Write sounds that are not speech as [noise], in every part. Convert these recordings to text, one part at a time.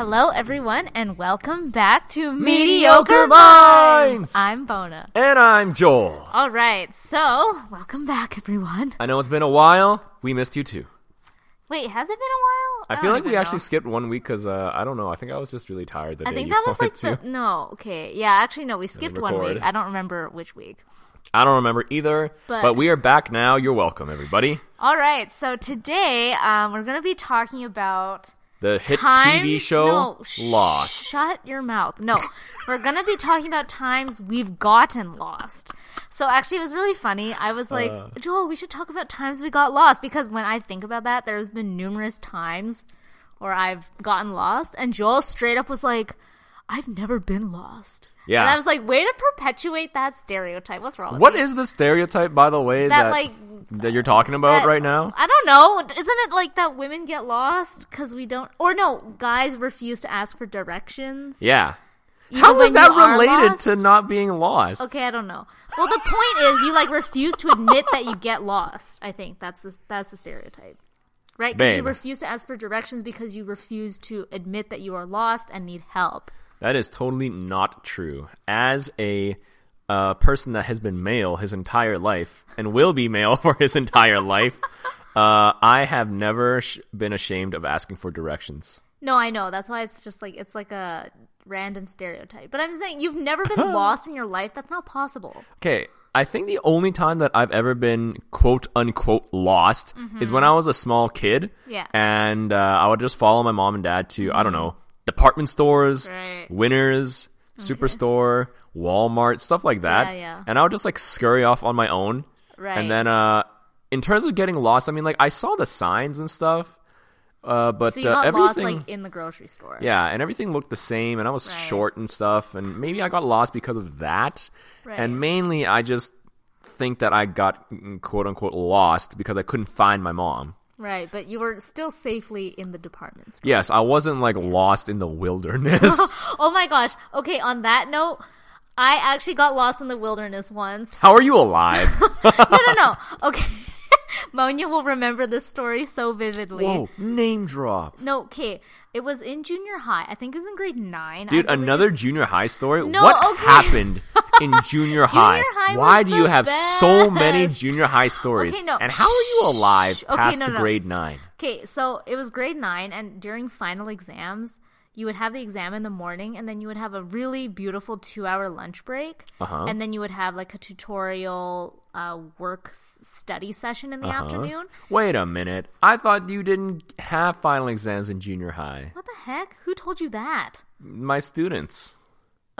Hello, everyone, and welcome back to Mediocre Minds! I'm Bona. And I'm Joel. All right, so welcome back, everyone. I know it's been a while. We missed you too. Wait, has it been a while? I, feel don't like we even actually know. skipped one week because uh, I don't know. I think I was just really tired the I day think you that was like the to. no. Okay, yeah, actually, no. We skipped one record. week. I don't remember which week. I don't remember either. But- But, we are back now. You're welcome, everybody. All right, so today um, we're gonna be talking about The hit times. TV show no, sh- Lost. Shut your mouth. No, we're gonna be talking about times we've gotten lost. So actually, it was really funny. I was like, Uh. Joel, we should talk about times we got lost because when I think about that, there's been numerous times where I've gotten lost, and Joel straight up was like, "I've never been lost." Yeah. and I was like, "Way to perpetuate that stereotype. What's wrong with What you?" is the stereotype, by the way, That, that like, that you're talking about that- right now? I don't know. Isn't it like that women get lost because we don't, or no, guys refuse to ask for directions? Yeah. even How is that related to not being lost? Okay, I don't know. Well, the point is, you like refuse to admit that you get lost. I think that's the that's the stereotype, right? Because you refuse to ask for directions because you refuse to admit that you are lost and need help. That is totally not true. As a uh, person that has been male his entire life and will be male [laughs] for his entire life, uh, I have never sh- been ashamed of asking for directions. No, I know. That's why it's just like it's like a random stereotype. But I'm saying you've never been [laughs] lost in your life. That's not possible. Okay, I think the only time that I've ever been quote unquote lost is when I was a small kid. Mm-hmm. Yeah. And uh, I would just follow my mom and dad to, I don't know, department stores, Right. Winners, Superstore, Walmart, stuff like that. Yeah, yeah. And I would just like scurry off on my own. Right. And then, uh, in terms of getting lost, I mean, like, I saw the signs and stuff. Uh, but So you uh, everything. lost like in the grocery store. Yeah, and everything looked the same, and I was Right. short and stuff, and maybe I got lost because of that. Right. And mainly, I just think that I got quote unquote lost because I couldn't find my mom. Right, but you were still safely in the department store. Yes, I wasn't like lost in the wilderness. [laughs] Oh my gosh. Okay, on that note, I actually got lost in the wilderness once. How are you alive? [laughs] No, no, no. [laughs] Okay. [laughs] Monia will remember this story so vividly. Whoa, name drop. No, okay. It was in junior high. I think it was in grade nine. Dude, another junior high story? No, what okay. happened in [laughs] junior high? high Why do you have so many junior high stories? Okay, no. And how are you alive Shh. Okay, no, no. grade 9? Okay, so it was grade nine, and during final exams, you would have the exam in the morning, and then you would have a really beautiful two hour lunch break. Uh-huh. And then you would have like a tutorial uh, work study session in the Uh-huh. afternoon. Wait a minute. I thought you didn't have final exams in junior high. What the heck? Who told you that? My students.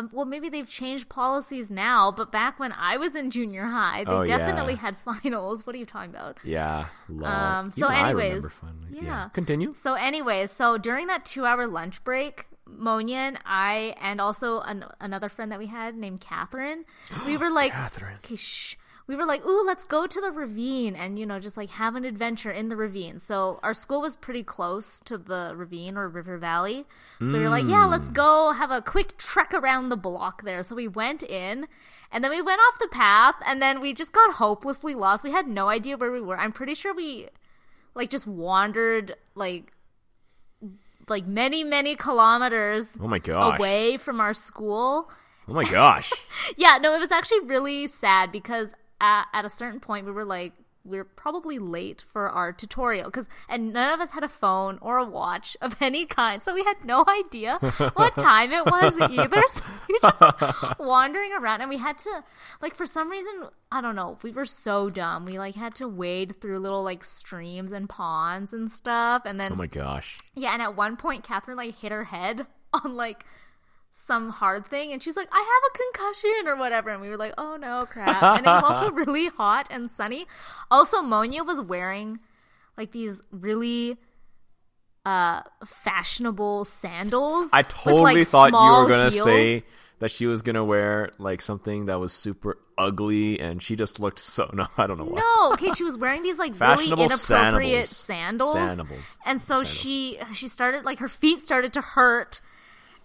Um, well, maybe they've changed policies now, but back when I was in junior high, they Oh, yeah. definitely had [laughs] finals. What are you talking about? Yeah. Lol. Um, so Even anyways, finally. yeah. Continue. So, anyways, so during that two hour lunch break, Monia and I, and also an- another friend that we had named Catherine, we [gasps] were like, Catherine. okay, shh. We were like, ooh, let's go to the ravine and, you know, just like have an adventure in the ravine. So our school was pretty close to the ravine or river valley. So we were like, yeah, let's hmm. go have a quick trek around the block there. So we went in and then we went off the path and then we just got hopelessly lost. We had no idea where we were. I'm pretty sure we like just wandered like like many many kilometers Oh my gosh. away from our school Oh my gosh. [laughs] yeah no it was actually really sad because at, at a certain point we were like we are probably late for our tutorial because and none of us had a phone or a watch of [laughs] any kind so we had no idea what time it was either [laughs] so we were just like, wandering around and we had to like for some reason i don't know we were so dumb we like had to wade through little like streams and ponds and stuff and then oh my gosh. yeah, and at one point, Catherine like hit her head [laughs] on like some hard thing, and she's like, "I have a concussion" or whatever, and we were like, "Oh no, crap!" And it was also [laughs] really hot and sunny. Also, Monia was wearing like these really uh fashionable sandals. I with, totally like, thought you were going to heels. say that she was going to wear like something that was super ugly and she just looked so [laughs] no, I don't know why. No, okay, she was wearing these like really Fashionable inappropriate sandals. sandals. Sandals. And so she she started like her feet started to hurt.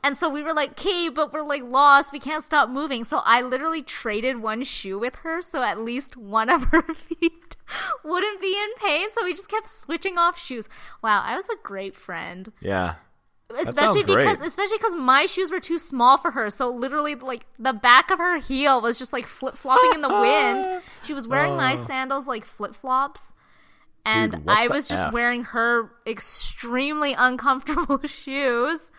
And so we were like, "Okay, but we're like lost. We can't stop moving." So I literally traded one shoe with her so at least one of her [laughs] feet wouldn't be in pain. So we just kept switching off shoes. Wow, I was a great friend. Yeah. especially sounds great. because especially because my shoes were too small for her. So literally, like the back of her heel was just like flip flopping in the wind. [laughs] She was wearing my oh. sandals like flip flops, and Oh. Dude, I was just F? wearing her extremely uncomfortable [laughs] shoes.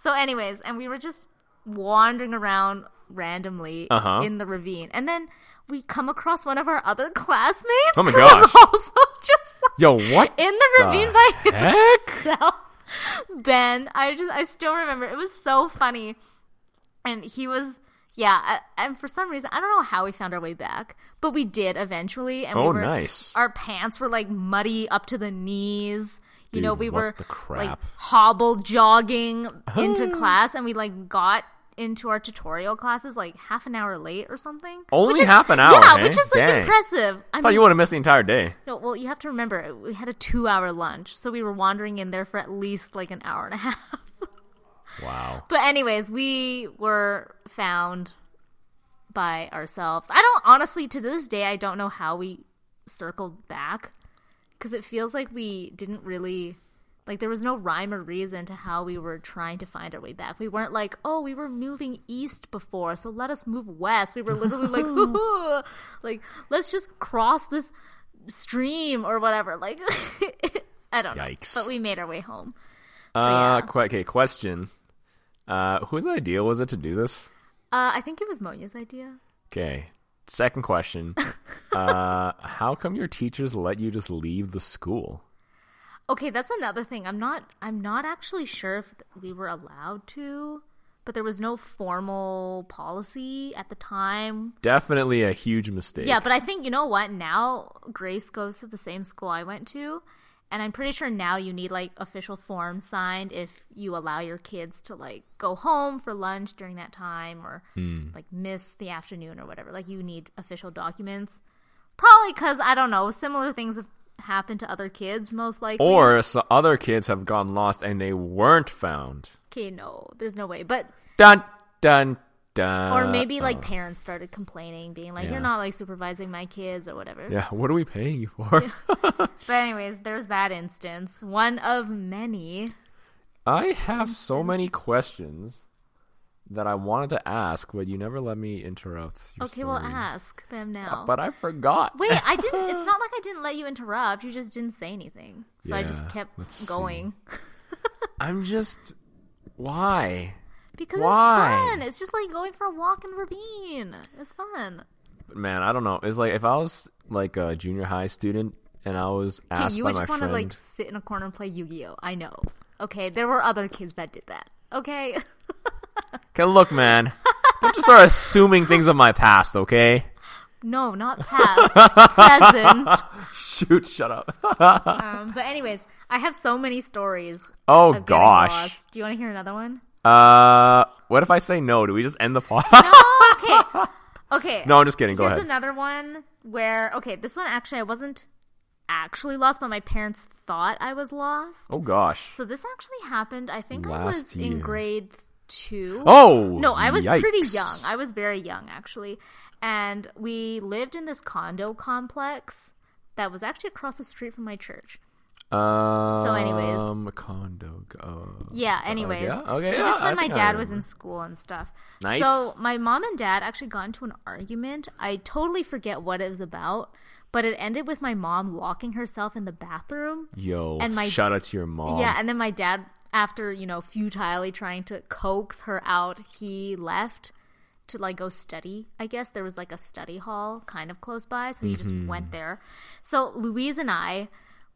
So, anyways, and we were just wandering around randomly Uh-huh. in the ravine, and then we come across one of our other classmates. Oh my who was gosh. also [laughs] just like, Yo, what? in the ravine by heck? himself. Ben, I just I still remember it was so funny, and he was yeah, and for some reason I don't know how we found our way back, but we did eventually, and Oh, we were nice. our pants were like muddy up to the knees. You know, we were like hobble jogging into oh. class, and we like got into our tutorial classes like half an hour late or something. Only is- half an hour, Yeah, hey? which is like Dang. impressive. I I thought mean, you would have missed the entire day. no, well, you have to remember we had a two-hour lunch, so we were wandering in there for at least like an hour and a [laughs] half. Wow. But anyways, we were found by ourselves. I don't honestly to this day I don't know how we circled back cuz it feels like we didn't really like there was no rhyme or reason to how we were trying to find our way back. We weren't like, "Oh, we were moving east before, so let us move west." We were literally like, [laughs] [laughs] like let's just cross this stream or whatever. Like [laughs] I don't know. Yikes. But we made our way home. So, Uh, yeah. okay, question. Uh, whose idea was it to do this? Uh, I think it was Monia's idea. Okay. Second question. [laughs] uh, how come your teachers let you just leave the school? Okay, that's another thing. I'm not I'm not actually sure if we were allowed to, but there was no formal policy at the time. Definitely a huge mistake. Yeah, but I think you know what? Now Grace goes to the same school I went to, and I'm pretty sure now you need like official forms signed if you allow your kids to like go home for lunch during that time or hmm. like miss the afternoon or whatever. Like you need official documents. Probably cuz I don't know, similar things have happened to other kids most likely. Or so other kids have gone lost and they weren't found. Okay, no, there's no way. But Dun dun or maybe like parents started complaining, being like, Uh, Yeah. "You're not like supervising my kids or whatever." Yeah, what are we paying you for? But anyways, there's that instance, one of many. I have so many questions that I wanted to ask, but you never let me interrupt. Okay, well, stories. ask them now. But I forgot. Wait, I didn't. [laughs] It's not like I didn't let you interrupt. You just didn't say anything, so I just kept going [laughs] I'm just. Why? Because Why? it's fun. It's just like going for a walk in the ravine. It's fun. Man, I don't know. It's like if I was like a junior high student and I was Okay, asked you by would just want to like sit in a corner and play Yu-Gi-Oh. I know. Okay, there were other kids that did that. Okay. [laughs] Okay, look, man. Don't just start assuming things of my past, okay? No, not past, present. [laughs] Shoot, shut up. [laughs] Um, but anyways, I have so many stories. oh gosh. Do you want to hear another one? Uh, what if I say no? Do we just end the pod? Oh, okay. [laughs] Okay. no, I'm just kidding. Go Here's ahead. another one where okay, this one actually I wasn't actually lost, but my parents thought I was lost. Oh gosh. So this actually happened. I think I Last was in grade two. Oh No, I was pretty young. I was very young actually. And we lived in this condo complex that was actually across the street from my church. Um, so, anyways. condo. Uh, Yeah, anyways. yeah? Okay, It was yeah, just when I my dad was in school and stuff. Nice. So my mom and dad actually got into an argument. I totally forget what it was about, but it ended with my mom locking herself in the bathroom. Yo, And my- shout out to your mom. Yeah, and then my dad, after, you know, futilely trying to coax her out, he left to like go study. I guess there was like a study hall kind of close by, so he just Mm-hmm. went there. So Louise and I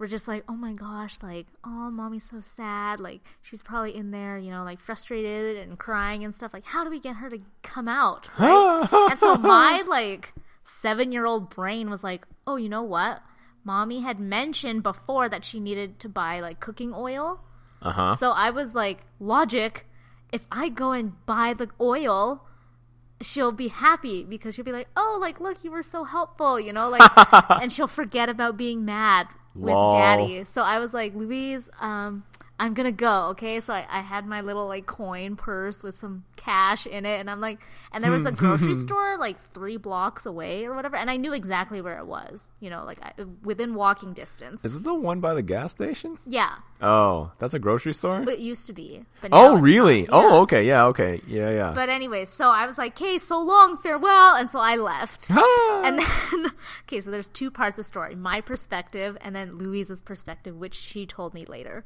were just like, "Oh my gosh, like, oh, mommy's so sad. Like, she's probably in there, you know, like frustrated and crying and stuff. Like, how do we get her to come out?" [laughs] Right? and so my like 7-year-old brain was like, "Oh, you know what? Mommy had mentioned before that she needed to buy like cooking oil." Uh huh. So I was like, logic, if I go and buy the oil, she'll be happy because she'll be like, oh, like, look, you were so helpful, you know, like, [laughs] and she'll forget about being mad with Lol. daddy. So I was like, Louise, um, I'm gonna go, okay? So I, I had my little like coin purse with some cash in it, and I'm like, and there was a hmm. grocery [laughs] store like three blocks away or whatever, and I knew exactly where it was, you know, like I, within walking distance. Is it the one by the gas station? Yeah, Oh, that's a grocery store? it used to be. But oh, now Oh, really? not. Oh, okay. Yeah, okay. Yeah, yeah. But anyway, so I was like, okay, so long, farewell, and so I left. [laughs] And then, [laughs] okay, so there's two parts of the story my perspective and then Louise's perspective, which she told me later.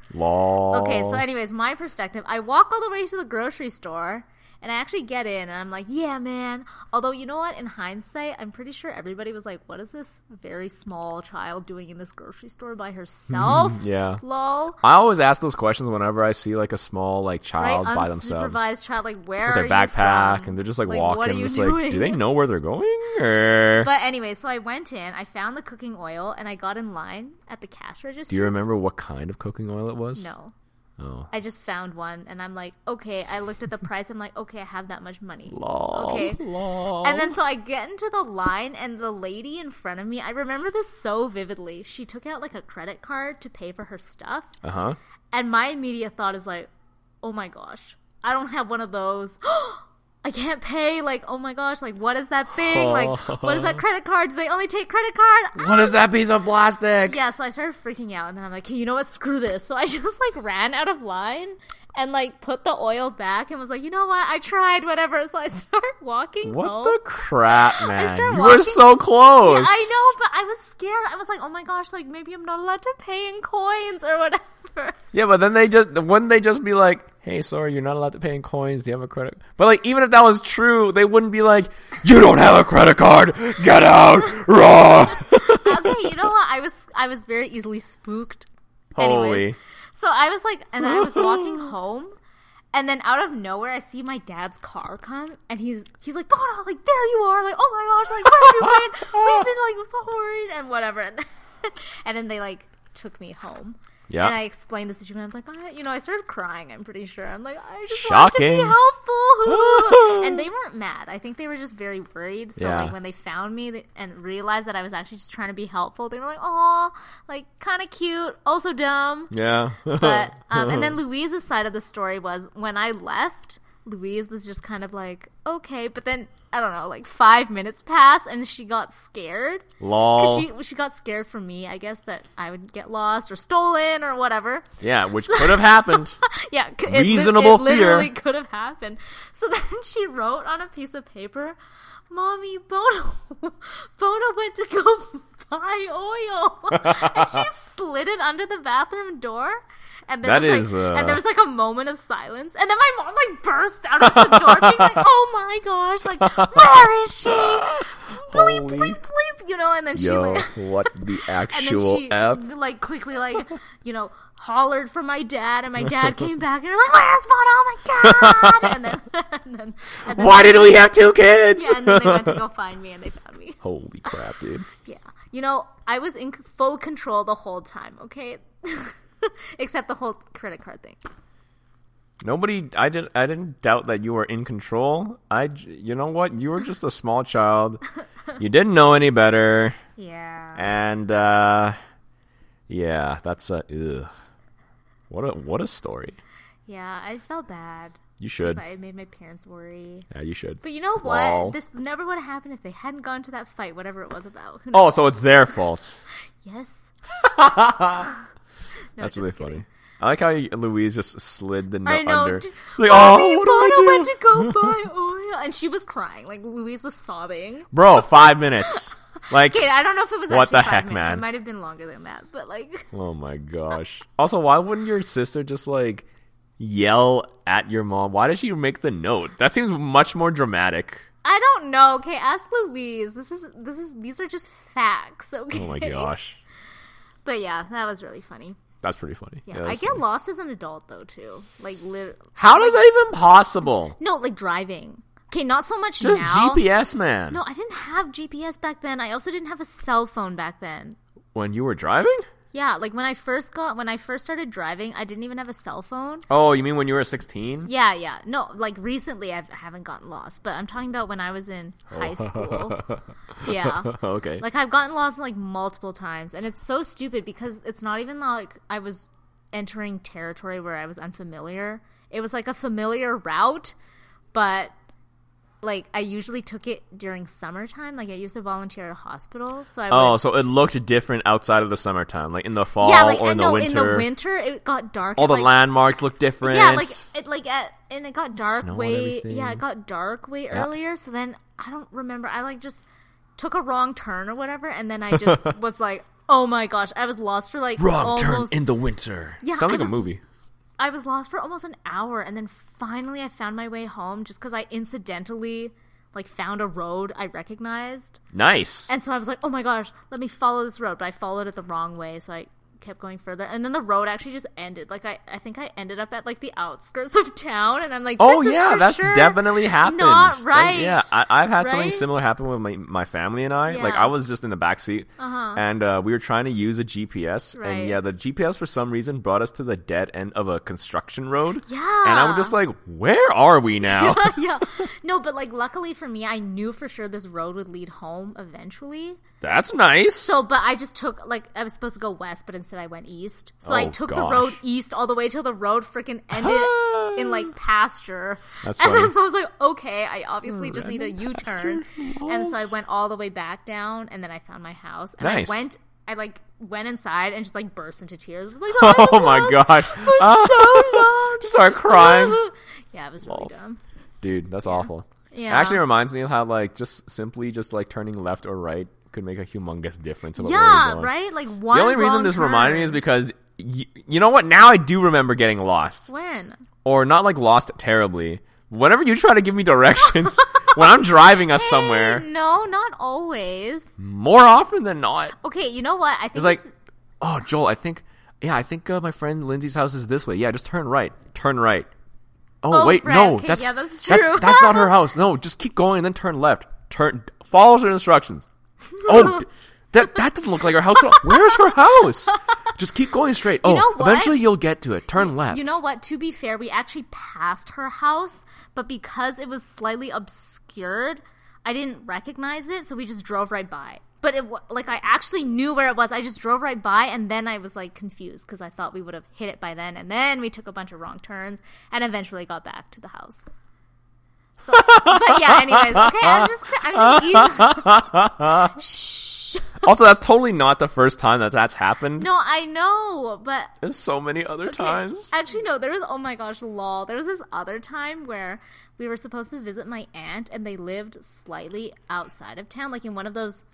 Lol. Okay, so, anyways, my perspective I walk all the way to the grocery store and I actually get in and I'm like, yeah, man. Although, you know what? In hindsight, I'm pretty sure everybody was like, what is this very small child doing in this grocery store by herself? Mm-hmm. Yeah. Lol. I always ask those questions whenever I see like a small like Right? child by themselves Unsupervised child, like, where with their backpack and they're just like, Like, walking. what are you just doing? like, do they know where they're going? Or But anyway, so I went in, I found the cooking oil, and I got in line at the cash register. do you remember what kind of cooking oil it was? No. Oh. I just found one, and I'm like, okay. I looked at the [laughs] price. I'm like, okay, I have that much money. Lol. Okay. Lol. And then so I get into the line, and the lady in front of me, I remember this so vividly. She took out like a credit card to pay for her stuff, Uh huh. and my immediate thought is like, oh my gosh, I don't have one of those. [gasps] [gasps] [gasps] I can't pay. Like, oh my gosh, like what is that thing? Like, what is that [laughs] credit card? Do they only take credit card? What is that piece of plastic? Yeah, so I started freaking out, and then I'm like, hey, you know what? Screw this. So I [laughs] just like ran out of line and like put the oil back and was like, you know what? I tried, whatever. So I [laughs] start walking What home. the crap, [laughs] man? start You were so close. I know, but I was scared. I was like, oh my gosh, like maybe I'm not allowed to pay in coins or whatever. Yeah, but then they just wouldn't they just be like, "Hey, sorry, you're not allowed to pay in coins. Do you have a credit?" But like, even if that was true, they wouldn't be like, "You don't have a credit card. Get out, run!" [laughs] okay, you know what? I was I was very easily spooked. Anyways, Holy. So I was like, and I was walking [laughs] home, and then out of nowhere, I see my dad's car come, and he's he's like, Bono, like there you are, like oh my gosh, like where have you been? [laughs] We've been like so worried and whatever, and, [laughs] and then they like took me home. Yeah. And I explained the situation. I'm like, I, you know, I started crying. I'm pretty sure. I'm like, I just wanted to be Shocking. helpful, [laughs] and they weren't mad. I think they were just very worried. So Yeah. like when they found me and realized that I was actually just trying to be helpful, they were like, "Oh, like kind of cute, also dumb." Yeah. [laughs] But um, and then [laughs] Louise's side of the story was when I left, Louise was just kind of like, "Okay," but then I don't know, like five minutes passed and she got scared. Lol. She she got scared from me, I guess that I would get lost or stolen or whatever. yeah, which [laughs] could have happened. [laughs] Yeah, c- it Reasonable it literally fear. could have happened. So [laughs] then she wrote on a piece of paper, "Mommy, Bono, Bono went to go buy oil," and she slid it under the bathroom door. And there That was is, like, uh, and there was like a moment of silence, and then my mom like burst out of the door, being like, "Oh my gosh, like where is she? [laughs] Bleep, Holy- bleep, bleep," you know. And then she Yo, like, [laughs] what the actual [laughs] and then she f? like quickly like you know hollered for my dad and my dad came back and they're like where's Bono oh my god and then and then, and then Why did we have two kids? yeah and then they went to go find me and they found me Holy crap, dude. yeah you know I was in full control the whole time okay [laughs] except the whole credit card thing Nobody, I didn't, I didn't doubt that you were in control. I, you know what? You were just a small child. [laughs] You didn't know any better, yeah and uh, yeah, that's a ugh. What a what a story. yeah I felt bad You should, I made my parents worry yeah, you should. but you know what Lol. this never would have happened if they hadn't gone to that fight whatever it was about Oh, so it's their fault. [laughs] Yes. No, That's really kidding. funny. I like how Louise just slid the note under. d- It's like, oh, what do I Bono do? went to go [laughs] buy oil, and she was crying. Like Louise was sobbing. Bro, five minutes. [laughs] Like, Okay, I don't know if it was What actually the heck, minutes. man? It might have been longer than that, but like, [laughs] oh my gosh. Also, why wouldn't your sister just like yell at your mom? Why did she make the note? That seems much more dramatic. I don't know. Okay, ask Louise. This is this is these are just facts. Okay. Oh my gosh. But yeah, that was really funny. That's pretty funny. Yeah, that's I get funny. lost as an adult though too. Like, lit- How is that even possible? no, like driving. Okay, not so much Just now. GPS, man. No, I didn't have GPS back then. I also didn't have a cell phone back then. When you were driving? Yeah, like when I first got when I first started driving, I didn't even have a cell phone. Oh, you mean when you were 16? Yeah, yeah. No, like recently I've, I haven't gotten lost, but I'm talking about when I was in oh. high school. [laughs] Yeah. okay. Like I've gotten lost like multiple times and it's so stupid because it's not even like I was entering territory where I was unfamiliar. It was like a familiar route, but like I usually took it during summertime. Like I used to volunteer at a hospital, so I Oh, would, so it looked different outside of the summertime, like in the fall yeah, like or in and the no, winter. in the winter it got dark. All at, the like, landmarks look different. Yeah, like it like at and it got dark Snow way yeah, it got dark way earlier. So then I don't remember. I like just took a wrong turn or whatever, and then I just [laughs] was like, oh my gosh, I was lost for like wrong turn in the winter. Yeah, sounds I like was- a movie. I was lost for almost an hour, and then finally I found my way home just because I incidentally like found a road I recognized, Nice. and so I was like, oh my gosh, let me follow this road, but I followed it the wrong way, so I kept going further and then the road actually just ended like i i think i ended up at like the outskirts of town and i'm like Oh yeah, that's sure definitely happened. not right. yeah, I, I've had something similar happen with my, my family and I. Like Yeah. Uh-huh. I was just in the back seat, and uh, we were trying to use a GPS, Right. and yeah, the GPS for some reason brought us to the dead end of a construction road. Yeah. and i'm just like, "Where are we now?" [laughs] [laughs] yeah no but like luckily for me i knew for sure this road would lead home eventually that's nice. so but i just took like i was supposed to go west but instead i went east so i Oh, took the road east all the way till the road freaking [laughs] ended in like pasture That's and then so i was like okay i obviously just need a u-turn and so i went all the way back down and then i found my house and Nice. i went i like went inside and just like burst into tears I was like "I was [laughs] oh, oh my god, [laughs] for so long just start crying, yeah it was really Balls. dumb dude. That's awful. Yeah. It actually reminds me of how like just simply just like turning left or right could make a humongous difference. Yeah, right? Like one. The only reason this reminded me is because y- you know what? Now I do remember getting lost, when or not like lost terribly. Whenever you try to give me directions [laughs] when I'm driving us somewhere, no, not always. more often than not, Okay, you know what? I think it's like, it's- oh, Joel, I think, yeah, I think uh, my friend Lindsay's house is this way. Yeah, just turn right. Turn right. Oh, Oh, wait, right, no, okay, that's yeah, that's that's true. that's not her [laughs] house. No, just keep going and then turn left. Turn follow her instructions. [laughs] Oh, that that doesn't look like her house. at all. Where's her house? Just keep going straight. Oh, know eventually you'll get to it. Turn left. you know what? To be fair, we actually passed her house, but because it was slightly obscured, I didn't recognize it, so we just drove right by. But it like I actually knew where it was. I just drove right by, and then I was like confused because I thought we would have hit it by then, and then we took a bunch of wrong turns, and eventually got back to the house. So, but yeah. Anyways, okay. I'm just I'm just. [laughs] Shh. Also, that's totally not the first time that that's happened. No, I know, but There's so many other times. Actually, no. There was oh my gosh, lol. There was this other time where we were supposed to visit my aunt, and they lived slightly outside of town, like in one of those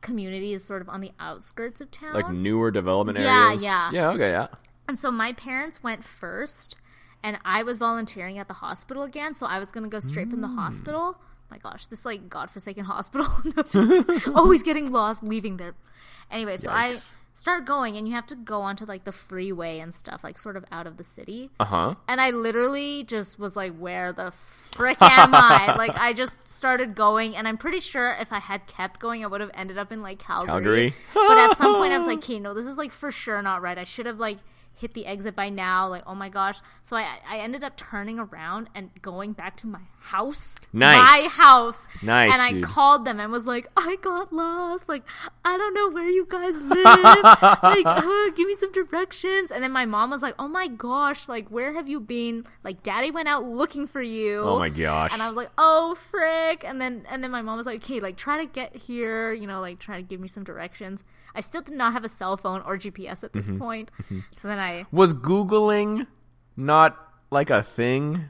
communities, sort of on the outskirts of town. Like newer development areas. Yeah, yeah. Yeah. Okay. Yeah. and so my parents went first, and I was volunteering at the hospital again, so I was gonna go straight Mm. from the hospital. My gosh, this like godforsaken [laughs] hospital. [laughs] Always getting lost, leaving there. Anyway, so I start going, and you have to go onto like the freeway and stuff, like sort of out of the city. Uh huh. And I literally just was like, where the frick am I? [laughs] like, I just started going, and I'm pretty sure if I had kept going, I would have ended up in like Calgary. Calgary. but at some point, I was like, okay, no, this is like for sure not right. I should have like hit the exit by now. Like, oh my gosh. So I, I ended up turning around and going back to my house. Nice. My house. Nice, And I dude. called them and was like, I got lost. Like, I don't know where you guys live. like, [laughs] uh, give me some directions. And then my mom was like, oh my gosh, like, where have you been? Like, daddy went out looking for you. Oh my gosh. And I was like, oh frick. And then and then my mom was like, okay, like try to get here, you know, like try to give me some directions. I still did not have a cell phone or GPS at this Mm-hmm. point. So then I Was googling not like a thing?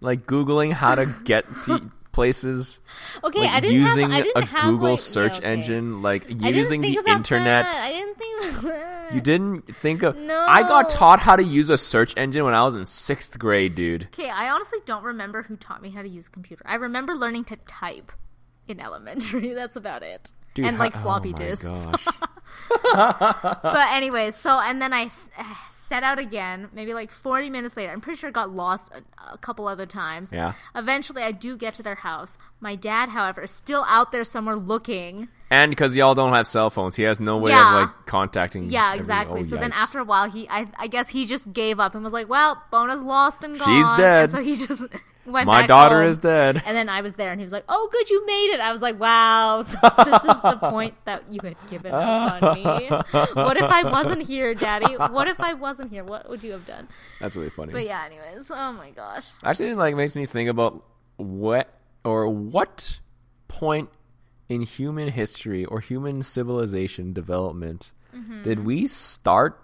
Like googling how to [laughs] get to places? Okay, like I didn't using have I didn't a have Google like, search yeah, okay. engine, like using the internet. that. I didn't think about. [laughs] You didn't think of. I got taught how to use a search engine when I was in sixth grade, dude. Okay, I honestly don't remember who taught me how to use a computer. I remember learning to type in elementary. [laughs] That's about it. Dude, and how- like oh floppy oh disks. [laughs] [laughs] but anyways, so and then I s- [sighs] set out again. Maybe like forty minutes later. I'm pretty sure I got lost a, a couple other times. Yeah. Eventually, I do get to their house. My dad, however, is still out there somewhere looking. And because y'all don't have cell phones, he has no way Yeah. of like contacting. Yeah, every- exactly. oh, so then after a while, he I, I guess he just gave up and was like, "Well, Bona's lost and gone." She's And dead. so he just Went My daughter home. is dead. And then I was there, and he was like, "Oh, good, you made it." I was like, "Wow, [laughs] so this is the point that you had given up on me. [laughs] What if I wasn't here, Daddy? What if I wasn't here? What would you have done?" That's really funny. But yeah, anyways, oh my gosh. Actually, it, like makes me think about what or what point in human history or human civilization development Mm-hmm. did we start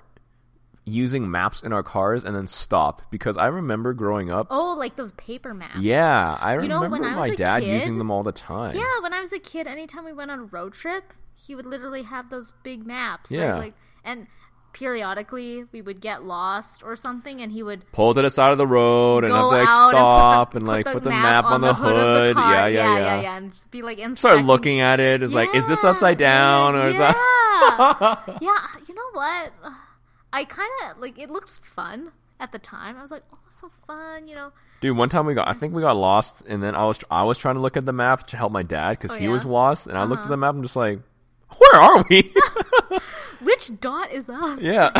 using maps in our cars and then stop? Because I remember growing up. Oh, like those paper maps. Yeah, I You know, remember I my dad kid- using them all the time. Yeah, when I was a kid, anytime we went on a road trip, he would literally have those big maps. Yeah. Right? Like, and periodically we would get lost or something, and he would Pull to the side of the road and have to like stop and and, put the, like put put the map on the hood. of the hood. car. Yeah, yeah, yeah, yeah. and just be like Start looking at it. It's like, is this upside down or is that? yeah, [laughs] you know what? I kind of like it looked fun at the time. I was like, oh, so fun, you know. Dude, one time we got, I think we got lost, and then I was, I was trying to look at the map to help my dad because Oh, he yeah? was lost, and I looked at Uh-huh. the map and just like, where are we? [laughs] Which dot is us? yeah.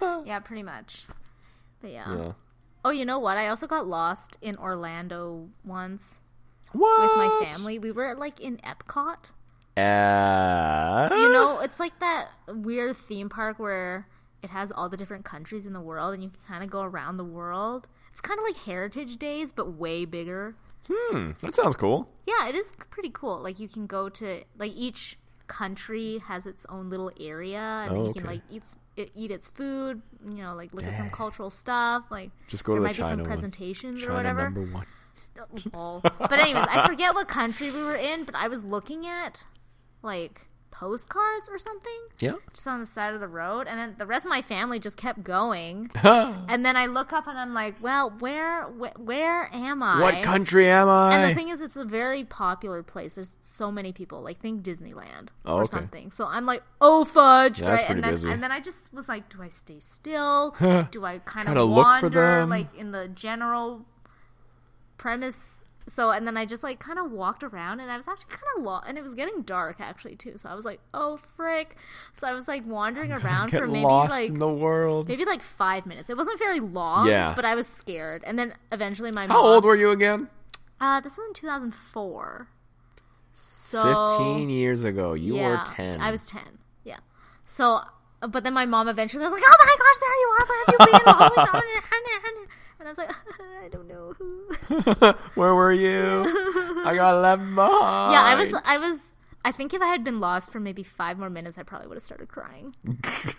yeah, [laughs] yeah, pretty much. But yeah. yeah. Oh, you know what? I also got lost in Orlando once What? with my family. We were like in Epcot. Uh, You know, it's like that weird theme park where it has all the different countries in the world and you can kind of go around the world. It's kind of like Heritage Days, but way bigger. Hmm, that sounds cool. Yeah, it is pretty cool. Like you can go to like each country has its own little area, and then Oh, you can like eat it, eat its food. You know, like look at some cultural stuff. Like Just go there to the might be China some one. presentations or China whatever. number one. Oh. [laughs] But anyways, I forget what country we were in, but I was looking at like postcards or something Yeah. just on the side of the road and then the rest of my family just kept going [laughs] and then i look up and i'm like well where wh- where am i what country am I? and the thing is it's a very popular place there's so many people like think disneyland Oh, or okay. something so i'm like oh fudge Yeah, right and then busy. and then i just was like do i stay still [laughs] do i kind of look for wander like in the general premise so and then i just like kind of walked around and i was actually kind of lost and it was getting dark actually too so i was like oh frick so i was like wandering around for maybe like in the world. maybe like five minutes it wasn't very long Yeah. but i was scared and then eventually my How mom old were you again? uh this was in 2004 so Fifteen years ago. You yeah, were ten. i was 10 yeah so but then my mom eventually was like oh my gosh there you are where have you been oh my God. I was like [laughs] i don't know [laughs] Where were you? I got left behind. [laughs] Yeah, I was. I was. I think if I had been lost for maybe five more minutes, I probably would have started crying.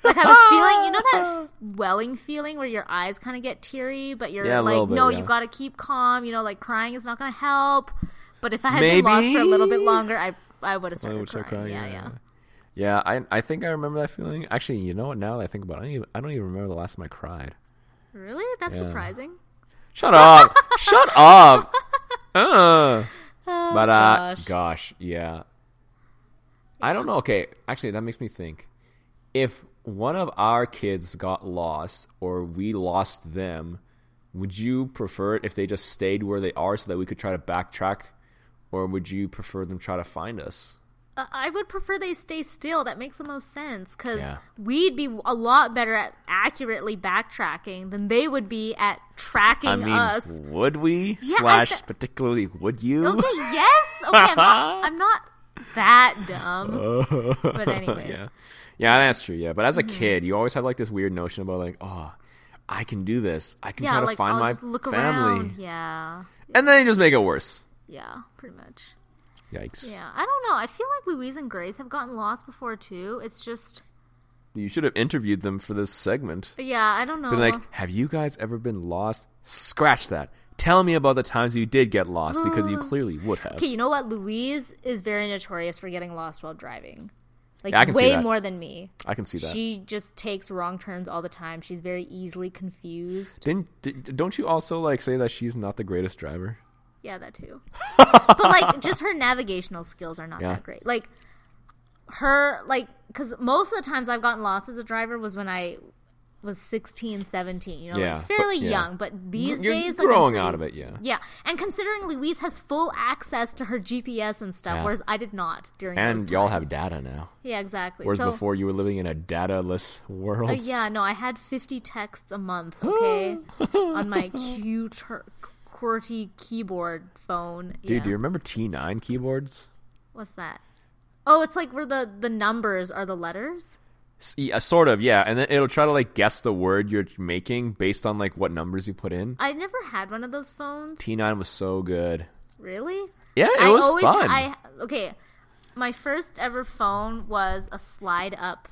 like I was feeling, you know, that f- welling feeling where your eyes kind of get teary, but you're Yeah, like, bit, no, yeah. you got to keep calm. You know, like crying is not going to help. But if I had been lost for a little bit longer, I I would have started crying. crying, Yeah, yeah. Yeah, I I think I remember that feeling. Actually, you know what? Now that I think about it, I don't even, I don't even remember the last time I cried. Really, that's Yeah. surprising. Shut up! [laughs] Shut up! Uh. Oh, But uh, gosh. gosh, yeah. I don't know. Okay, actually, that makes me think. If one of our kids got lost, or we lost them, would you prefer it if they just stayed where they are so that we could try to backtrack, or would you prefer them try to find us? I would prefer they stay still. That makes the most sense because Yeah. we'd be a lot better at accurately backtracking than they would be at tracking I mean, us. would we? Yeah, Slash, th- particularly, would you? Okay, yes. [laughs] Okay, I'm not, I'm not that dumb. [laughs] But anyways, yeah, yeah, that's true. Yeah, but as a Mm-hmm. kid, you always have like this weird notion about like, oh, I can do this. I can yeah, try to like find I'll my family. Yeah, and then you just make it worse. yeah, pretty much. Yikes! Yeah, I don't know. I feel like Louise and Grace have gotten lost before too. It's just, You should have interviewed them for this segment. yeah, I don't know. Been like, have you guys ever been lost? Scratch that. Tell me about the times you did get lost because you [sighs] clearly would have. okay, you know what? Louise is very notorious for getting lost while driving. Like Yeah, I can see way more than me. I can see that. She just takes wrong turns all the time. She's very easily confused. Didn't d- don't you also like say that she's not the greatest driver? Yeah, that too. [laughs] but like, just her navigational skills are not Yeah. that great. Like her, like, because most of the times I've gotten lost as a driver was when I was 16, 17. You know, Yeah, like fairly but- yeah. young. But these You're days, like, growing pretty- out of it, yeah. Yeah, and considering Louise has full access to her GPS and stuff, Yeah. whereas I did not during And y'all times. have data now. Yeah, exactly. Whereas so, before you were living in a dataless world. uh, yeah, no, I had 50 texts a month, [gasps] okay, [laughs] on my Q tur- QWERTY keyboard phone. Dude, yeah. do you remember T9 keyboards? What's that? Oh, it's like where the the numbers are the letters. Yeah, sort of, yeah. And then it'll try to like guess the word you're making based on like what numbers you put in. I never had one of those phones. T9 was so good. Really? Yeah, it I was always fun. I okay. My first ever phone was a slide up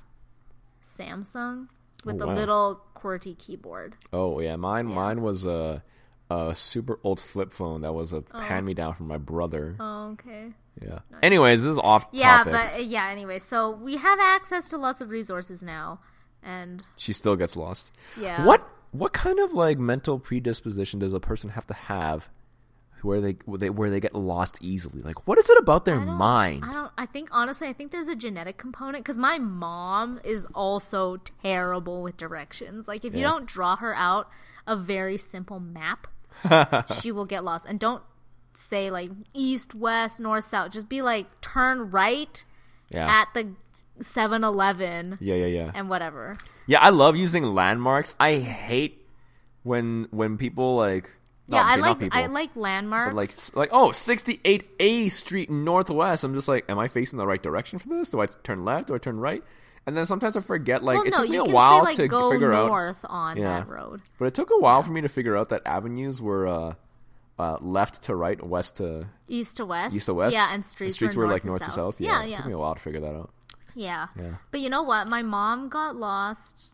Samsung with Oh, a little QWERTY keyboard. Oh yeah, mine mine was a a super old flip phone that was a Oh. hand me down from my brother. Oh, okay. Yeah. Anyways, this is off Yeah, topic. but uh, yeah. Anyway, so we have access to lots of resources now, and she still gets lost. yeah. What what kind of like mental predisposition does a person have to have where they where they, where they get lost easily? Like what is it about their I mind? I don't. I think honestly, I think there's a genetic component because my mom is also terrible with directions. Like if you don't draw her out a very simple map, [laughs] she will get lost. And don't say like east, west, north, south. Just be like turn right Yeah. at the 7-Eleven yeah, yeah, yeah. and whatever. Yeah, I love using landmarks. I hate when when people like Yeah, I like people, I like landmarks. like like oh 68A Street Northwest. I'm just like, am I facing the right direction for this? Do I turn left? Do I turn right? And then sometimes I forget. Like well, it no, took me a while say like to go figure out. north on Yeah. that road. But it took a while for me to figure out that avenues were uh, uh, left to right, west to East to west. east to west. Yeah, and streets, streets were, were, north like to north south. to south. Yeah, Yeah, it took me a while to figure that out. Yeah. Yeah. But you know what? My mom got lost.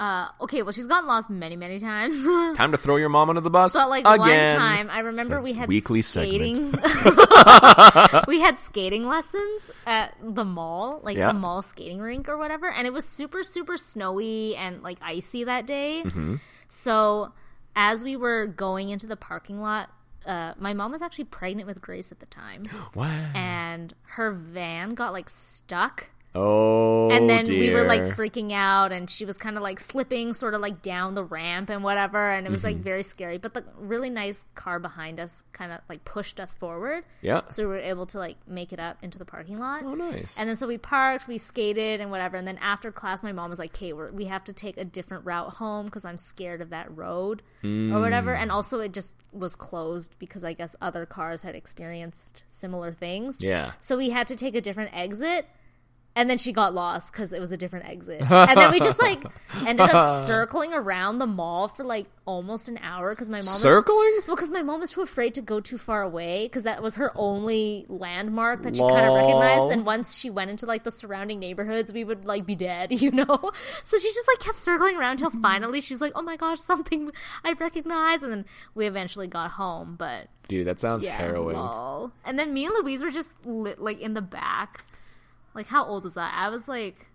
Uh, okay, well, she's gotten lost many, many times. [laughs] Time to throw your mom under the bus but like again. one time, I remember we had weekly skating. [laughs] we had skating lessons at the mall, like Yeah. the mall skating rink or whatever, and it was super, super snowy and like icy that day. Mm-hmm. So as we were going into the parking lot, uh, my mom was actually pregnant with Grace at the time, [gasps] Wow. and her van got like stuck Oh, and then we were like freaking out and she was kind of like slipping sort of like down the ramp and whatever and it was Mm-hmm. like very scary but the really nice car behind us kind of like pushed us forward yeah. so we were able to like make it up into the parking lot Oh, nice. and then so we parked we skated and whatever and then after class my mom was like okay we're, we have to take a different route home because i'm scared of that road or whatever Mm. and also it just was closed because i guess other cars had experienced similar things yeah. so we had to take a different exit. And then she got lost because it was a different exit. And then we just like [laughs] ended up circling around the mall for like almost an hour because my mom was Circling? well, because my mom was too afraid to go too far away because that was her only landmark that she kind of recognized. And once she went into like the surrounding neighborhoods, we would like be dead, [laughs] you know. So she just like kept circling around until [laughs] finally she was like, "Oh my gosh, something I recognize!" And then we eventually got home. But Dude, that sounds yeah, harrowing. lol. And then me and Louise were just lit, like in the back. Like how old was I? I was like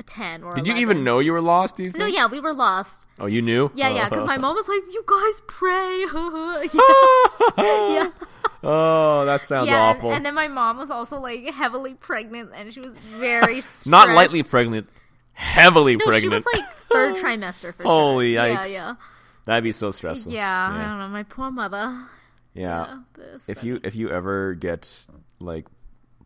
a ten or. Did you even know you were lost? Do you think? No, yeah, we were lost. Oh, you knew? Yeah, yeah, because my oh. mom was like, "You guys pray." yeah, [laughs] [laughs] yeah, oh, that sounds yeah. And, awful. and then my mom was also like heavily pregnant, and she was very. [laughs] Not lightly pregnant, heavily No, pregnant. she was like third trimester for Holy sure. yikes. Yeah, yeah, That'd be so stressful. yeah, yeah. I don't know, my poor mother. Yeah. Yeah, If funny. you if you ever get like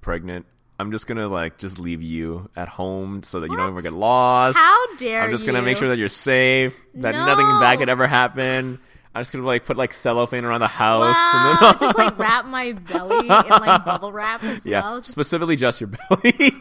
pregnant, I'm just gonna like just leave you at home so that you don't ever get lost. how dare you! I'm just gonna make sure that you're safe, that nothing bad could ever happen. I'm just gonna like put like cellophane around the house Wow, and then just [laughs] like wrap my belly in like [laughs] bubble wrap as yeah, well. Just- specifically just your belly.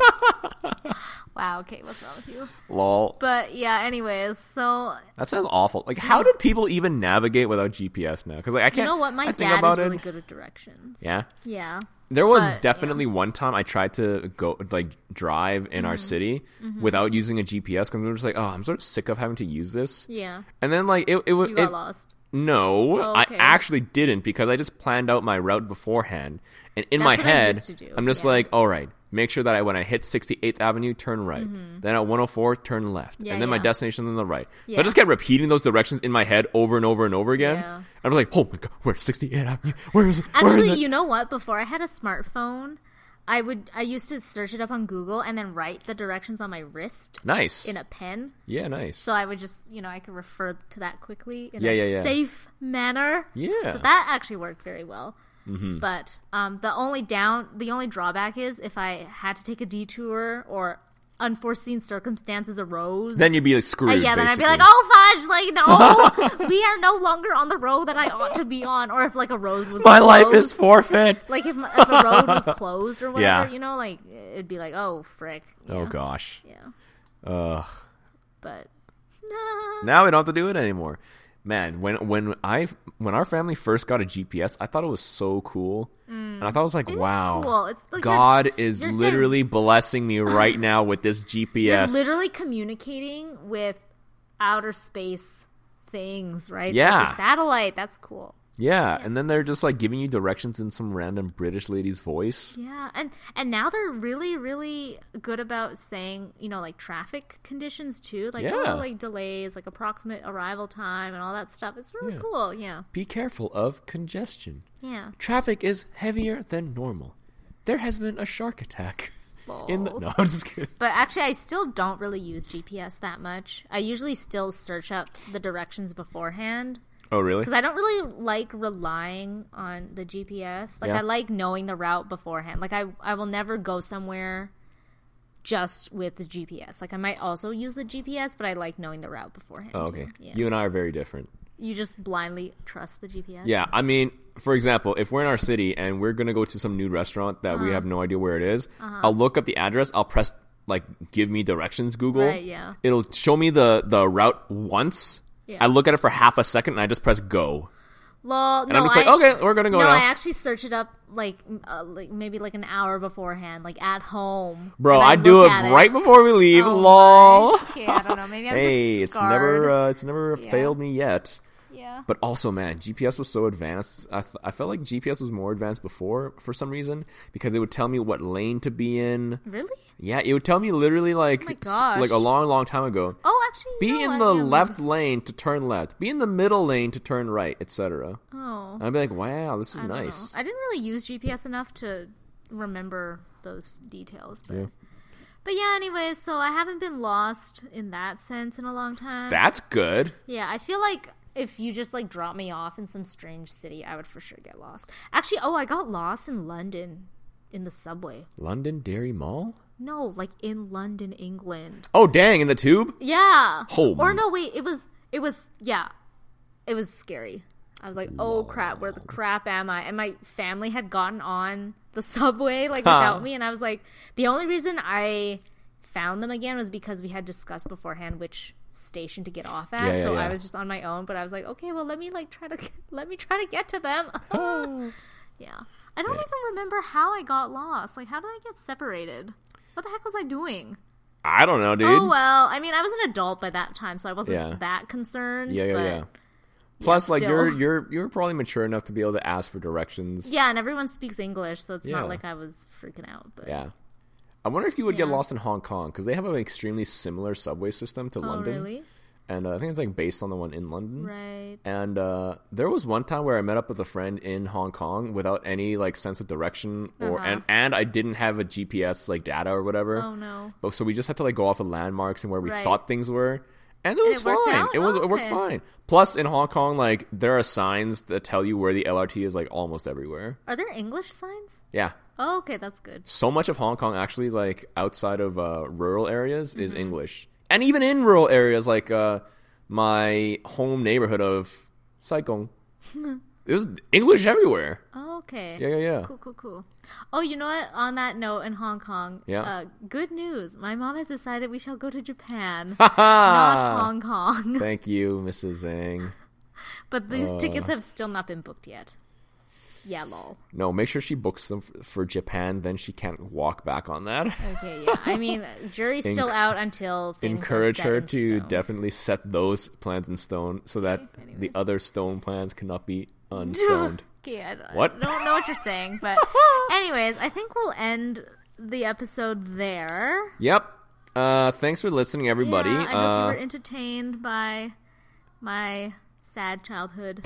[laughs] wow, okay, what's wrong with you? Lol. But yeah, anyways, so That sounds awful. Like, how did people even navigate without GPS now? Because like I can't. you know what? My dad is really it. good with directions. Yeah. Yeah. There was But, definitely one time I tried to go like drive in Mm-hmm. our city without using a GPS because we were just like, oh, I'm sort of sick of having to use this. Yeah. And then like it, it was You got it, lost. no, Oh, I actually didn't because I just planned out my route beforehand, and in That's my head, used to do, I'm just yeah. like, all right, make sure that I when I hit 68th Avenue, turn right, then at 104, turn left, Mm-hmm. Yeah, and then my yeah. destination on the right. So I just kept repeating those directions in my head over and over and over again. Yeah. I was like, oh my god, where's 68th Avenue? Where is it? Where is Actually, it? you know what? Before I had a smartphone, I would I used to search it up on Google and then write the directions on my wrist nice. in a pen. yeah, nice. So I would just, you know, I could refer to that quickly in Yeah, a yeah, yeah. safe manner. Yeah. So that actually worked very well. Mm-hmm. But um, the only down, the only drawback is if I had to take a detour or unforeseen circumstances arose. Then you'd be like uh, screwed. yeah, then I'd be like, oh fudge, like no, [laughs] we are no longer on the road that I ought to be on. Or if like a road was my life closed, is forfait. like if, if a road was [laughs] closed or whatever, Yeah. you know, like it'd be like, oh frick. Oh gosh. Yeah, Ugh. but nah. Now we don't have to do it anymore. Man, when when I when our family first got a GPS, I thought it was so cool, and I thought it was like, It wow, cool. It's like you're- God is you're- literally blessing me right now with this [laughs] You're GPS. literally communicating with outer space things, right? Like Yeah. the satellite. That's cool. Yeah, and then they're just like giving you directions in some random British lady's voice. Yeah, and and now they're really really good about saying you know like traffic conditions too, like oh, Yeah. oh like delays, like approximate arrival time, and all that stuff. It's really Yeah. cool. Yeah, Be careful of congestion. yeah. Traffic is heavier than normal. There has been a shark attack. [laughs] In the [laughs] no, I'm just kidding. But actually, I still don't really use GPS that much. I usually still search up the directions beforehand Oh really? because I don't really like relying on the GPS. Like Yeah. I like knowing the route beforehand. Like I I will never go somewhere just with the GPS. Like I might also use the GPS, but I like knowing the route beforehand. Oh, okay. Yeah. You and I are very different. You just blindly trust the GPS. Yeah, I mean, for example, if we're in our city and we're gonna go to some new restaurant that Uh-huh. we have no idea where it is, I'll look up the address. I'll press like give me directions Google. Right, yeah. It'll show me the the route once. Yeah. I look at it for half a second and I just press go. Lol. And no, I'm just like, I, okay, we're gonna go no, now. I actually search it up like, uh, like maybe like an hour beforehand, like at home. Bro, and I, do it right before we leave. Oh lol. Okay, I don't know. Maybe I'm [laughs] hey, just it's never uh, it's never Yeah. failed me yet. Yeah. But also, man, GPS was so advanced. I felt like GPS was more advanced before for some reason because it would tell me what lane to be in. Really? Yeah, it would tell me literally oh like Oh s- gosh. like a long, long time ago. Oh, actually, Be know in the left lane to turn left. Be in the middle lane to turn right, etc. Oh, And I'd be like, wow, this is I nice. know. I didn't really use GPS enough to remember those details, but. Yeah. But yeah, anyways, so I haven't been lost in that sense in a long time. That's good. Yeah, I feel like if you just like drop me off in some strange city, I would for sure get lost. Actually, oh, I got lost in London in the subway. Londonderry Mall? No, like in London, England. Oh, dang, in the tube? Yeah. Oh, Or no, wait, it was it was yeah. It was scary. I was like, "Oh crap, where the crap am I?" And my family had gotten on the [laughs] subway like Huh. without me, and I was like, the only reason I found them again was because we had discussed beforehand which station to get off at. Yeah, yeah, so yeah. I was just on my own, but I was like, "Okay, well, let me like try to [laughs] let me try to get to them." [laughs] Oh. yeah. I don't even remember how I got lost. Like, how did I get separated? What the heck was I doing? I don't know, dude. Oh well, I mean, I was an adult by that time, so I wasn't that concerned. yeah, yeah, yeah. Plus, like still. you're [laughs] you're you're probably mature enough to be able to ask for directions. Yeah, and everyone speaks English, so it's not like I was freaking out. But Yeah. I wonder if you would get lost in Hong Kong because they have an extremely similar subway system to oh London, really? and uh, I think it's like based on the one in London. Right. And uh, there was one time where I met up with a friend in Hong Kong without any like sense of direction, or Uh-huh. and and I didn't have a GPS like data or whatever. Oh no. But so we just had to like go off of landmarks and where we Right. thought things were, and it was it worked fine. It was Oh, it worked fine. Plus, in Hong Kong, like there are signs that tell you where the LRT is like almost everywhere. Are there English signs? Yeah, Oh, okay, that's good. so much of Hong Kong actually like outside of uh, rural areas is Mm-hmm. English, and even in rural areas like uh, my home neighborhood of Sai Kung, [laughs] it was English everywhere. Oh, okay. Yeah, yeah, yeah. Cool, cool, cool. Oh, you know what? On that note, in Hong Kong, Yeah. uh, good news. My mom has decided we shall go to Japan, [laughs] not Hong Kong. Thank you, Mrs. Zhang. [laughs] but these Uh. tickets have still not been booked yet. Yeah, lol. No, make sure she books them for Japan. Then she can't walk back on that. Okay, yeah. I [laughs] mean, jury's still Enc- out until things Encourage her to stone. definitely set those plans in stone so that Okay, the other stone plans cannot be unstoned. [laughs] Okay, I don't, What? I don't know what you're saying, but [laughs] anyways, I think we'll end the episode there. yep. Uh, thanks for listening, everybody. Yeah, I hope you uh, were entertained by my sad childhood.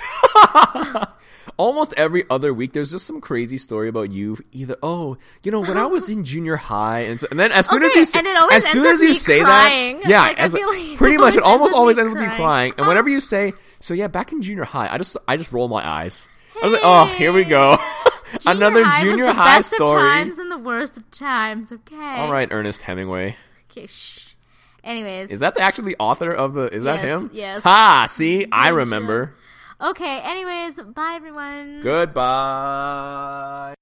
[laughs] almost every other week, there's just some crazy story about you. Either, oh, you know, when I was in junior high, and, so, and then as soon as you say, and it always as soon as you say crying. that, yeah, Like, as, like pretty much, it almost always ends with you crying. And uh-huh. whenever you say, so yeah, back in junior high, I just, I just roll my eyes. I was like, oh, here we go, [laughs] another high junior high best story. of times and the worst of times. Okay. All right, Ernest Hemingway. Okay, shh. Anyways, Is that the actually author of the? Is that him? yes. Ha! See, I remember. okay. Anyways, bye everyone. Goodbye.